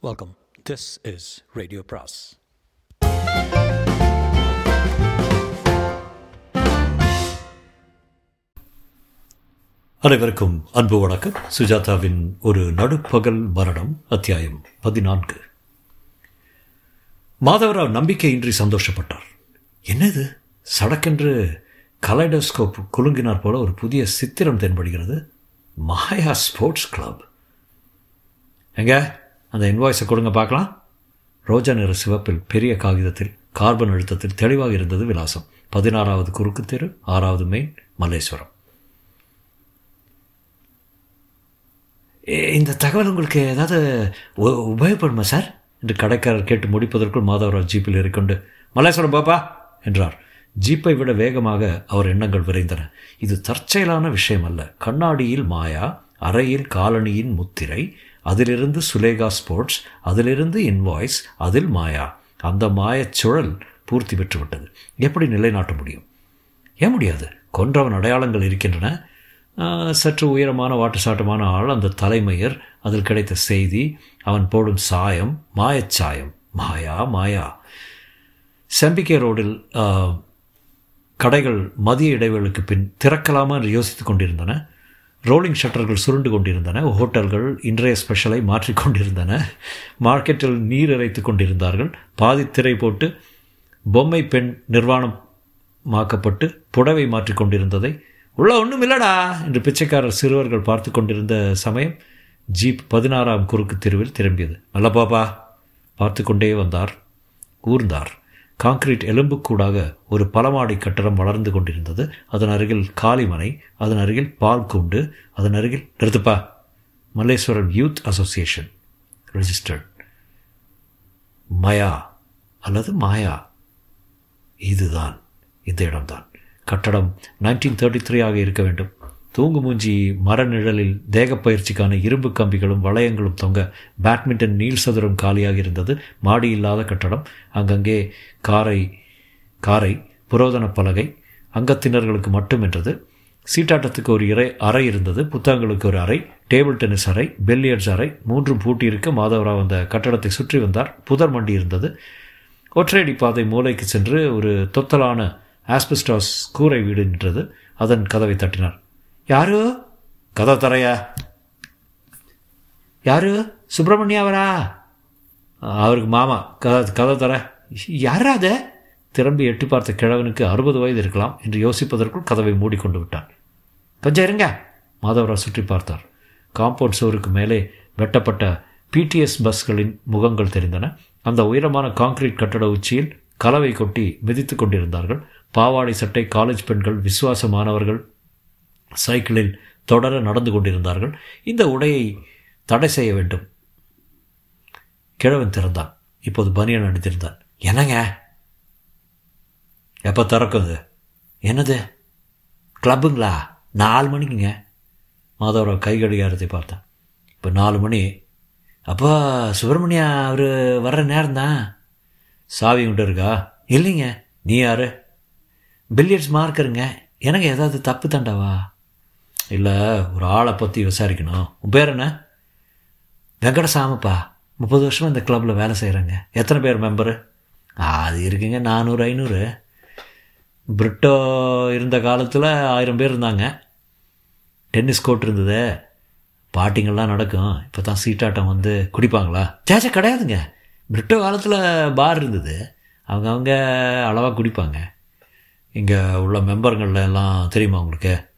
Welcome this is radio பிராஸ் அனைவருக்கும் அன்பு வணக்கம். சுஜாதாவின் ஒரு நடுப்பகல் மரணம் அத்தியாயம் பதினான்கு. மாதவராவ் நம்பிக்கையின்றி சந்தோஷப்பட்டார். என்னது? சடக்கென்று கலைடோஸ்கோப் குலுங்கினார் போல ஒரு புதிய சித்திரம் தென்படுகிறது. Maya sports club. எங்க? அந்த இன்வாய்ஸை கொடுங்க பார்க்கலாம். ரோஜா நிற சிவப்பில் பெரிய காகிதத்தில் கார்பன் அழுத்தத்தில் தெளிவாக இருந்தது விலாசம். பதினாறாவது குறுக்கு தெரு ஆறாவது மெயின் மல்லேஸ்வரம். இந்த தகவல் உங்களுக்கு ஏதாவது உ- உபயோகப்படுமா சார் என்று கடைக்காரர் கேட்டு முடிப்பதற்குள் மாதவராவ் ஜீப்பில் இருக்கொண்டு மல்லேஸ்வரம் பாப்பா! என்றார். ஜீப்பை விட வேகமாக அவர் எண்ணங்கள் விரைந்தன. இது தற்செயலான விஷயம் அல்ல. கண்ணாடியில் மாயா அறையில் காலனியின் முத்திரை அதிலிருந்து சுலேகா ஸ்போர்ட்ஸ் அதிலிருந்து இன்வாய்ஸ் அதில் மாயா. அந்த மாயச் சுழல் பூர்த்தி பெற்றுவிட்டது. எப்படி நிலைநாட்ட முடியும்? ஏன் முடியாது? கொன்றவன் அடையாளங்கள் இருக்கின்றன. சற்று உயரமான வாட்டுச்சாட்டமான ஆள் அந்த தலைமையர் அதில் கிடைத்த செய்தி அவன் போடும் சாயம் மாயச்சாயம் மாயா மாயா. செம்பிக்கே ரோடில் கடைகள் மதிய இடைவேளுக்கு பின் திறக்கலாமா என்று யோசித்துக் கொண்டிருந்தன. ரோலிங் ஷட்டர்கள் சுருண்டு கொண்டிருந்தன. ஹோட்டல்கள் இன்றைய ஸ்பெஷலை மாற்றிக்கொண்டிருந்தன மார்க்கெட்டில் நீர் இறைத்து கொண்டிருந்தார்கள். பாதி திரை போட்டு பொம்மை பெண் நிர்வாணமாக்கப்பட்டு புடவை மாற்றிக் கொண்டிருந்ததை. உள்ள ஒன்றும் இல்லடா என்று பிச்சைக்காரர் சிறுவர்கள் பார்த்து கொண்டிருந்த சமயம் ஜீப் பதினாறாம் குறுக்கு தெருவில் திரும்பியது. நல்ல பாப்பா பார்த்து கொண்டே வந்தார். ஊர்ந்தார். கான்கிரீட் எலும்புக்கூடாக ஒரு பலமாடி கட்டடம் வளர்ந்து கொண்டிருந்தது. அதன் அருகில் காளிமனை அதன் அருகில் பால் கூண்டு அதன் அருகில் நிறுத்துப்பா. Malleswaram youth association registered. Maya அல்லது மாயா? இதுதான் இந்த இடம்தான். கட்டடம் நைன்டீன் தேர்ட்டி த்ரீ ஆக இருக்க வேண்டும். தூங்கு மூஞ்சி மர நிழலில் தேகப்பயிற்சிக்கான இரும்பு கம்பிகளும் வளையங்களும் தொங்க பேட்மிண்டன் நீள் சதுரம் காலியாக இருந்தது. மாடி இல்லாத கட்டடம். அங்கங்கே காரை காரை புரோதன பலகை அங்கத்தினர்களுக்கு மட்டுமென்றது. சீட்டாட்டத்துக்கு ஒரு இறை அறை இருந்தது. புத்தகங்களுக்கு ஒரு அறை டேபிள் டென்னிஸ் அறை பெல்லியட்ஸ் அறை மூன்றும் பூட்டியிருக்க மாதவராவ் அந்த கட்டடத்தை சுற்றி வந்தார். புதர் மண்டி இருந்தது. ஒற்றையடி பாதை மூளைக்கு சென்று ஒரு தொத்தலான ஆஸ்பெஸ்டாஸ் கூரை வீடு நின்றது. அதன் கதவை தட்டினார். யாரு? கதை தரையா யாரு சுப்பிரமணியாவரா அவருக்கு மாமா கதை கதை தர யாரா திரும்பி எட்டி பார்த்த கிழவனுக்கு அறுபது வயது இருக்கலாம் என்று யோசிப்பதற்குள் கதவை மூடிக்கொண்டு விட்டான். கொஞ்சம் இருங்க. மாதவராவ் சுற்றி பார்த்தார். காம்பவுண்ட் சுவருக்கு மேலே வெட்டப்பட்ட பிடிஎஸ் பஸ்களின் முகங்கள் தெரிந்தன. அந்த உயரமான காங்கிரீட் கட்டட உச்சியில் கலவை கொட்டி மிதித்துக் கொண்டிருந்தார்கள். பாவாடை சட்டை காலேஜ் பெண்கள் விசுவாச மாணவர்கள் சைக்கிளில் தொடர நடந்து கொண்டிருந்தார்கள். இந்த உடையை தடை செய்ய வேண்டும். கிழவன் திறந்தான். இப்போது பனியன் அடித்திருந்தான் என்னங்க? எப்போ திறக்குது? என்னது? கிளப்புங்களா? நாலு மணிக்குங்க. மாதவராவ் கை கடிகாரத்தை பார்த்தேன். இப்போ நாலு மணி. அப்போ சுப்பிரமணியா அவர் வர்ற நேரம் தான் சாவி உண்டு இருக்கா? இல்லைங்க. நீ யாரு? பில்லியட்ஸ் மார்க்கருங்க. எனக்கு ஏதாவது தப்பு தண்டாவா? இல்லை ஒரு ஆளை பற்றி விசாரிக்கணும். உன் பேர் என்ன? வெங்கடசாமப்பா. முப்பது வருஷமாக இந்த கிளப்பில் வேலை செய்கிறேங்க எத்தனை பேர் மெம்பரு அது இருக்குங்க நானூறு ஐநூறு. பிரிட்டோ இருந்த காலத்தில் ஆயிரம் பேர் இருந்தாங்க. டென்னிஸ் கோர்ட் இருந்தது. பாட்டிங்கள்லாம் நடக்கும். இப்போ தான் சீட்டாட்டம் வந்து குடிப்பாங்களா? சேச்ச கிடையாதுங்க. பிரிட்டோ காலத்தில் பார் இருந்தது. அவங்க அவங்க அளவாக குடிப்பாங்க. இங்கே உள்ள மெம்பருங்களில் எல்லாம் தெரியுமா உங்களுக்கு?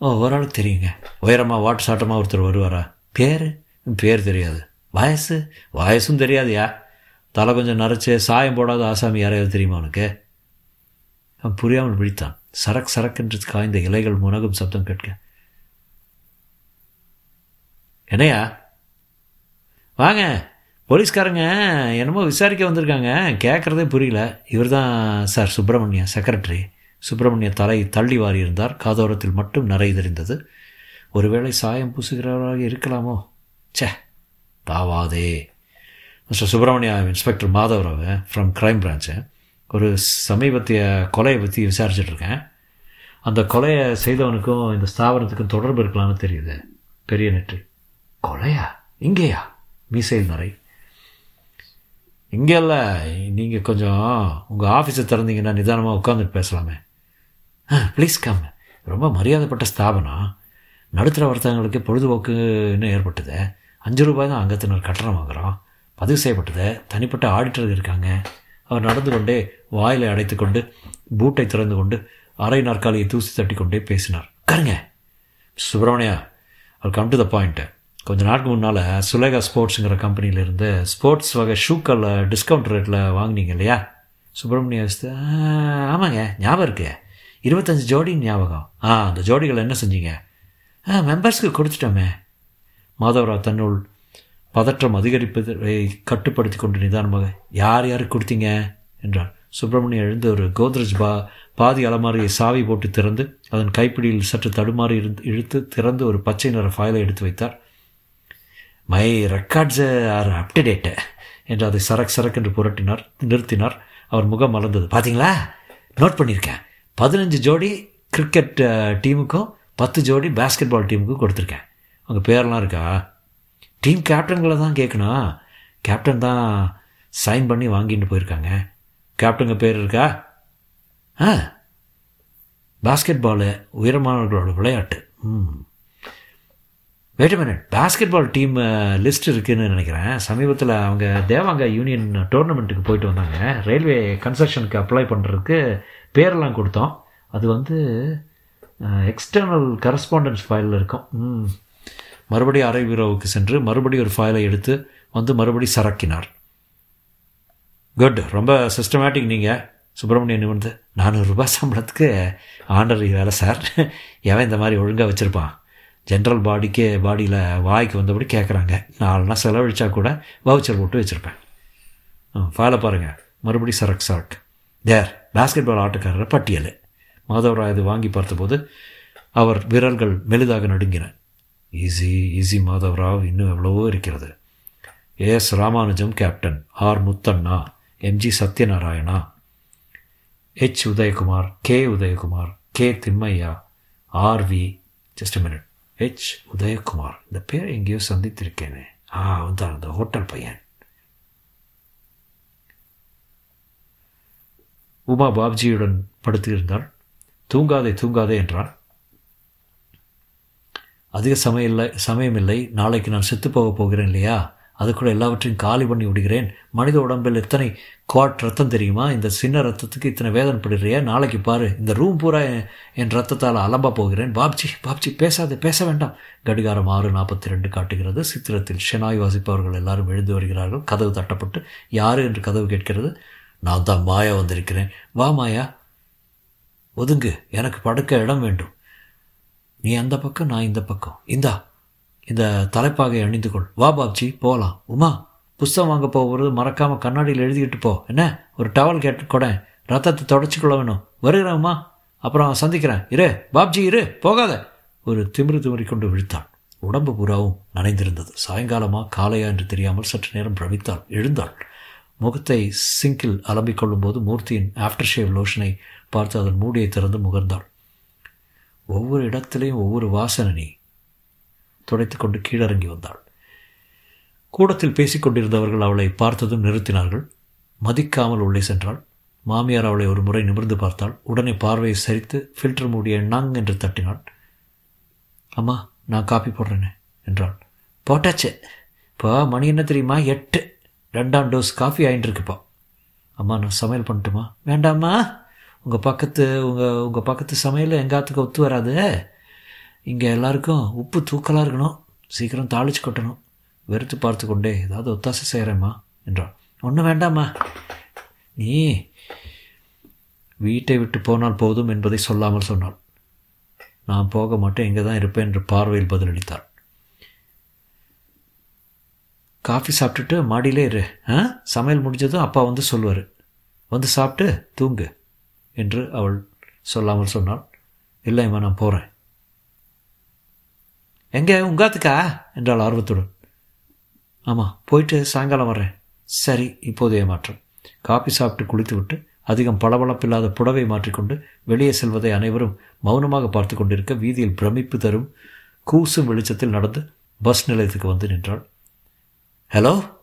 ஓ ஓரளவுக்கு தெரியுங்க. உயரமாக வாட்டு சாட்டமாக ஒருத்தர் வருவாரா? பேர்? பேர் தெரியாது. வயசு? வயசும் தெரியாதுயா? தலை கொஞ்சம் நரைச்சு சாயம் போடாத ஆசாமி யாரையாவது தெரியுமா உனக்கு? அவன் புரியாமல் விழித்தான். சரக் சரக்கென்று காய்ந்த இலைகள் முனகும் சப்தம் கேட்க. என்னையா? வாங்க. போலீஸ்காரங்க என்னமோ விசாரிக்க வந்திருக்காங்க. கேட்குறதே புரியல. இவர் தான் சார் சுப்பிரமணியா செக்ரட்டரி சுப்பிரமணிய தலை தள்ளி வாரி இருந்தார் காதோரத்தில் மட்டும் நரை தெரிந்தது. ஒருவேளை சாயம் பூசுகிறவராக இருக்கலாமோ? ச்சே பாவாதே. Mister Subramanya inspector Madhavarao from crime branch ஒரு சமீபத்திய கொலையை பற்றி விசாரிச்சிட்ருக்கேன். அந்த கொலையை செய்தவனுக்கும் இந்த ஸ்தாபனத்துக்கும் தொடர்பு இருக்கலாம்னு தெரியுது. பெரிய நெற்றி. கொலையா? இங்கேயா? மீசைல் நரை. இங்கே இல்லை நீங்கள் கொஞ்சம் உங்கள் ஆஃபீஸை திறந்தீங்கன்னா நிதானமாக உட்காந்துட்டு பேசலாமே. ப்ளீஸ் கம் ரொம்ப மரியாதைப்பட்ட ஸ்தாபனம் நடுத்தர வர்த்தகங்களுக்கு பொழுதுபோக்குன்னு ஏற்பட்டது. அஞ்சு ரூபாய் தான் அங்கத்தினர் கட்டணம் வாங்குகிறோம் பதிவு செய்யப்பட்டது. தனிப்பட்ட ஆடிட்டர் இருக்காங்க. அவர் நடந்து கொண்டே வாயிலை அடைத்து கொண்டு பூட்டை திறந்து கொண்டு அரை நாற்காலியை தூசி தட்டி கொண்டே பேசினார். உட்காருங்க. சுப்பிரமணியா அவர் கம் டு த பாயிண்ட்டு கொஞ்ச நாளுக்கு முன்னால் சுலேகா ஸ்போர்ட்ஸுங்கிற கம்பெனியிலேருந்து ஸ்போர்ட்ஸ் வகை ஷூக்களில் டிஸ்கவுண்ட் ரேட்டில் வாங்கினீங்க இல்லையா? சுப்பிரமணியா ஆமாங்க. ஞாபகம் இருக்கு. இருபத்தஞ்சி ஜோடி ஞாபகம். ஆ அந்த ஜோடிகள் என்ன செஞ்சீங்க? ஆ மெம்பர்ஸ்க்கு கொடுத்துட்டோமே. மாதவராவ் தன்னுள் பதற்றம் அதிகரிப்பதை கட்டுப்படுத்தி கொண்டு நிதானமாக யார் யாருக்கு கொடுத்தீங்க? என்றார் சுப்பிரமணியம் எழுந்து ஒரு கோத்ரேஜ் பா பாதி அலமாரியை சாவி போட்டு திறந்து அதன் கைப்பிடியில் சற்று தடுமாறி இருந்து இழுத்து திறந்து ஒரு பச்சை நிற ஃபைலை எடுத்து வைத்தார். My records are up to date என்று அதை சரக் சரக் என்று புரட்டினார் நிறுத்தினார். அவர் முகம் மலர்ந்தது. பார்த்தீங்களா நோட் பண்ணியிருக்கேன். பதினஞ்சு ஜோடி கிரிக்கெட் டீமுக்கும் பத்து ஜோடி பேஸ்கெட் பால் டீமுக்கும் கொடுத்துருக்கேன். உங்கள் பேரெலாம் இருக்கா? டீம் கேப்டன்களை தான் கேட்கணும். கேப்டன் தான் சைன் பண்ணி வாங்கிட்டு போயிருக்காங்க. கேப்டனுங்க பேர் இருக்கா? ஆ. பாஸ்கெட் பாலு உயரமானவர்களோட விளையாட்டு. ம். Wait minute basketball team list இருக்குதுன்னு நினைக்கிறேன். சமீபத்தில் அவங்க தேவாங்க யூனியன் டோர்னமெண்ட்டுக்கு போயிட்டு வந்தாங்க. ரயில்வே கன்ஸ்ட்ரக்ஷனுக்கு அப்ளை பண்ணுறதுக்கு பேரெல்லாம் கொடுத்தோம். அது வந்து எக்ஸ்டர்னல் கரஸ்பாண்டன்ஸ் ஃபைலில் இருக்கும். ம். மறுபடியும் அரை வீரோவுக்கு சென்று மறுபடியும் ஒரு ஃபைலை எடுத்து வந்து மறுபடியும் சரக்கினார். குட் ரொம்ப சிஸ்டமேட்டிக் நீங்கள் சுப்பிரமணியன் நிமிர்ந்து நானூறுரூபா சம்பளத்துக்கு ஆண்டர் வேலை சார் எவன் இந்த மாதிரி ஒழுங்காக வச்சுருப்பான்? ஜென்ரல் பாடிக்கு பாடியில் வாய்க்கு வந்தபடி கேட்குறாங்க நாலுனா செலவழிச்சா கூட வவுச்சர் போட்டு வச்சுருப்பேன். ஃபாலோ பாருங்கள் மறுபடியும் சரக் சரக்கு யார்? பாஸ்கெட் பால் ஆட்டக்காரர் பட்டியல். மாதவராய் அது வாங்கி பார்த்தபோது அவர் விரல்கள் மெலிதாக நடுங்கின. ஈஸி ஈஸி மாதவராவ் இன்னும் எவ்வளவோ இருக்கிறது. S Ramanujam captain R Muthanna MG Satyanarayana. H Udayakumar K Udayakumar K Thimmaiah RV just minute H Udayakumar. இந்த பேரை எங்கேயோ சந்தித்திருக்கேனே. ஆ வந்தான் அந்த ஹோட்டல் பையன். உமா பாப்ஜியுடன் படுத்திருந்தாள். தூங்காதே தூங்காதே என்றான். அதிக சமயம் இல்லை சமயமில்லை. நாளைக்கு நான் செத்து போக போகிறேன் இல்லையா? அதுக்குள்ள எல்லாவற்றையும் காலி பண்ணி விடுகிறேன். மனித உடம்பில் எத்தனை குவாட் ரத்தம் தெரியுமா? இந்த சின்ன ரத்தத்துக்கு இத்தனை வேதனைப்படுறியா நாளைக்கு பாரு இந்த ரூம் பூரா என் ரத்தத்தால் அலம்பா போகிறேன். பாப்ஜி பாப்ஜி பேசாதே பேச வேண்டாம். கடிகாரம் ஆறு நாற்பத்தி ரெண்டு காட்டுகிறது. சித்திரத்தில் ஷெனாய் வாசிப்பவர்கள் எல்லாரும் எழுந்து வருகிறார்கள். கதவு தட்டப்பட்டு யாரு என்று கதவு கேட்கிறது? நான் தான் மாயா வந்திருக்கிறேன். வா மாயா. ஒதுங்கு. எனக்கு படுக்க இடம் வேண்டும். நீ அந்த பக்கம் நான் இந்த பக்கம். இந்தா. இந்த தலைப்பாகை அணிந்து கொள். வா பாப்ஜி போகலாம் உமா புஸ்தகம் வாங்க போகிறது மறக்காமல் கண்ணாடியில் எழுதிக்கிட்டு போ. என்ன? ஒரு டவல் கேட்டு கூட ரத்தத்தை தொடச்சிக்கொள்ள வேணும். வருகிறேன் உமா. அப்புறம் சந்திக்கிறேன். இரு. பாப்ஜி இரு. போகாத. ஒரு திமிரு திமிரி கொண்டு விழுத்தாள். உடம்பு பூராவும் நனைந்திருந்தது. சாயங்காலமா காலையா என்று தெரியாமல் சற்று நேரம் பிரமித்தாள். எழுந்தாள். முகத்தை சிங்கில் அலம்பிக் கொள்ளும்போது மூர்த்தியின் ஆஃப்டர் ஷேவ் லோஷனை பார்த்து அதன் மூடியை திறந்து முகர்ந்தாள். ஒவ்வொரு இடத்திலையும் ஒவ்வொரு வாசனை துடைத்துக்கொண்டு துடைத்து கொண்டு கீழிறங்கி வந்தாள். கூடத்தில் பேசிக்கொண்டிருந்தவர்கள் அவளை பார்த்ததும் நிறுத்தினார்கள். மதிக்காமல் உள்ளே சென்றாள். மாமியார் அவளை ஒரு முறை நிமிர்ந்து பார்த்தாள். உடனே பார்வையை சரித்து ஃபில்டர் மூடிய நங் என்று தட்டினாள். அம்மா நான் காப்பி போடுறேனே என்றாள். போட்டாச்சு. இப்போ மணி என்ன தெரியுமா? எட்டு. ரெண்டாம் டோஸ் காஃபி ஆகிட்டு இருக்குப்பா அம்மா நான் சமையல் பண்ணட்டுமா? வேண்டாம்மா. உங்கள் பக்கத்து உங்கள் உங்கள் பக்கத்து சமையல் எங்காத்துக்கு ஒத்து வராது. இங்கே எல்லாருக்கும் உப்பு தூக்கலாக இருக்கணும். சீக்கிரம் தாளிச்சு கொட்டணும். வெறுத்து பார்த்து கொண்டே ஏதாவது ஒத்தாசை செய்கிறேம்மா என்றான் ஒன்றும் வேண்டாம்மா. நீ வீட்டை விட்டு போனால் போதும் என்பதை சொல்லாமல் சொன்னாள். நான் போக மாட்டேன் இங்கே தான் இருப்பேன் என்று பார்வையில் பதிலளித்தாள். காஃபி சாப்பிட்டுட்டு மாடியிலே இரு. ஆ? சமையல் முடிஞ்சதும் அப்பா வந்து சொல்லுவார். வந்து சாப்பிட்டு தூங்கு என்று அவள் சொல்லாமல் சொன்னாள். இல்லைம்மா நான் போகிறேன் எங்கே உங்காத்துக்கா என்றாள் ஆர்வத்துடன். ஆமாம் போயிட்டு சாயங்காலம் வர்றேன். சரி இப்போதைய மாற்றம். காஃபி சாப்பிட்டு குளித்துவிட்டு அதிகம் பளபளப்பில்லாத புடவை மாற்றிக்கொண்டு வெளியே செல்வதை அனைவரும் மௌனமாக பார்த்து கொண்டிருக்க வீதியில் பிரமிப்பு தரும் கூசும் வெளிச்சத்தில் நடந்து பஸ் நிலையத்துக்கு வந்து நின்றாள். ஹலோ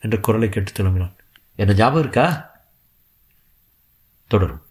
என்ற குரலை கேட்டு திரும்பினான் என்ன ஞாபகம் இருக்கா? தொடரும்.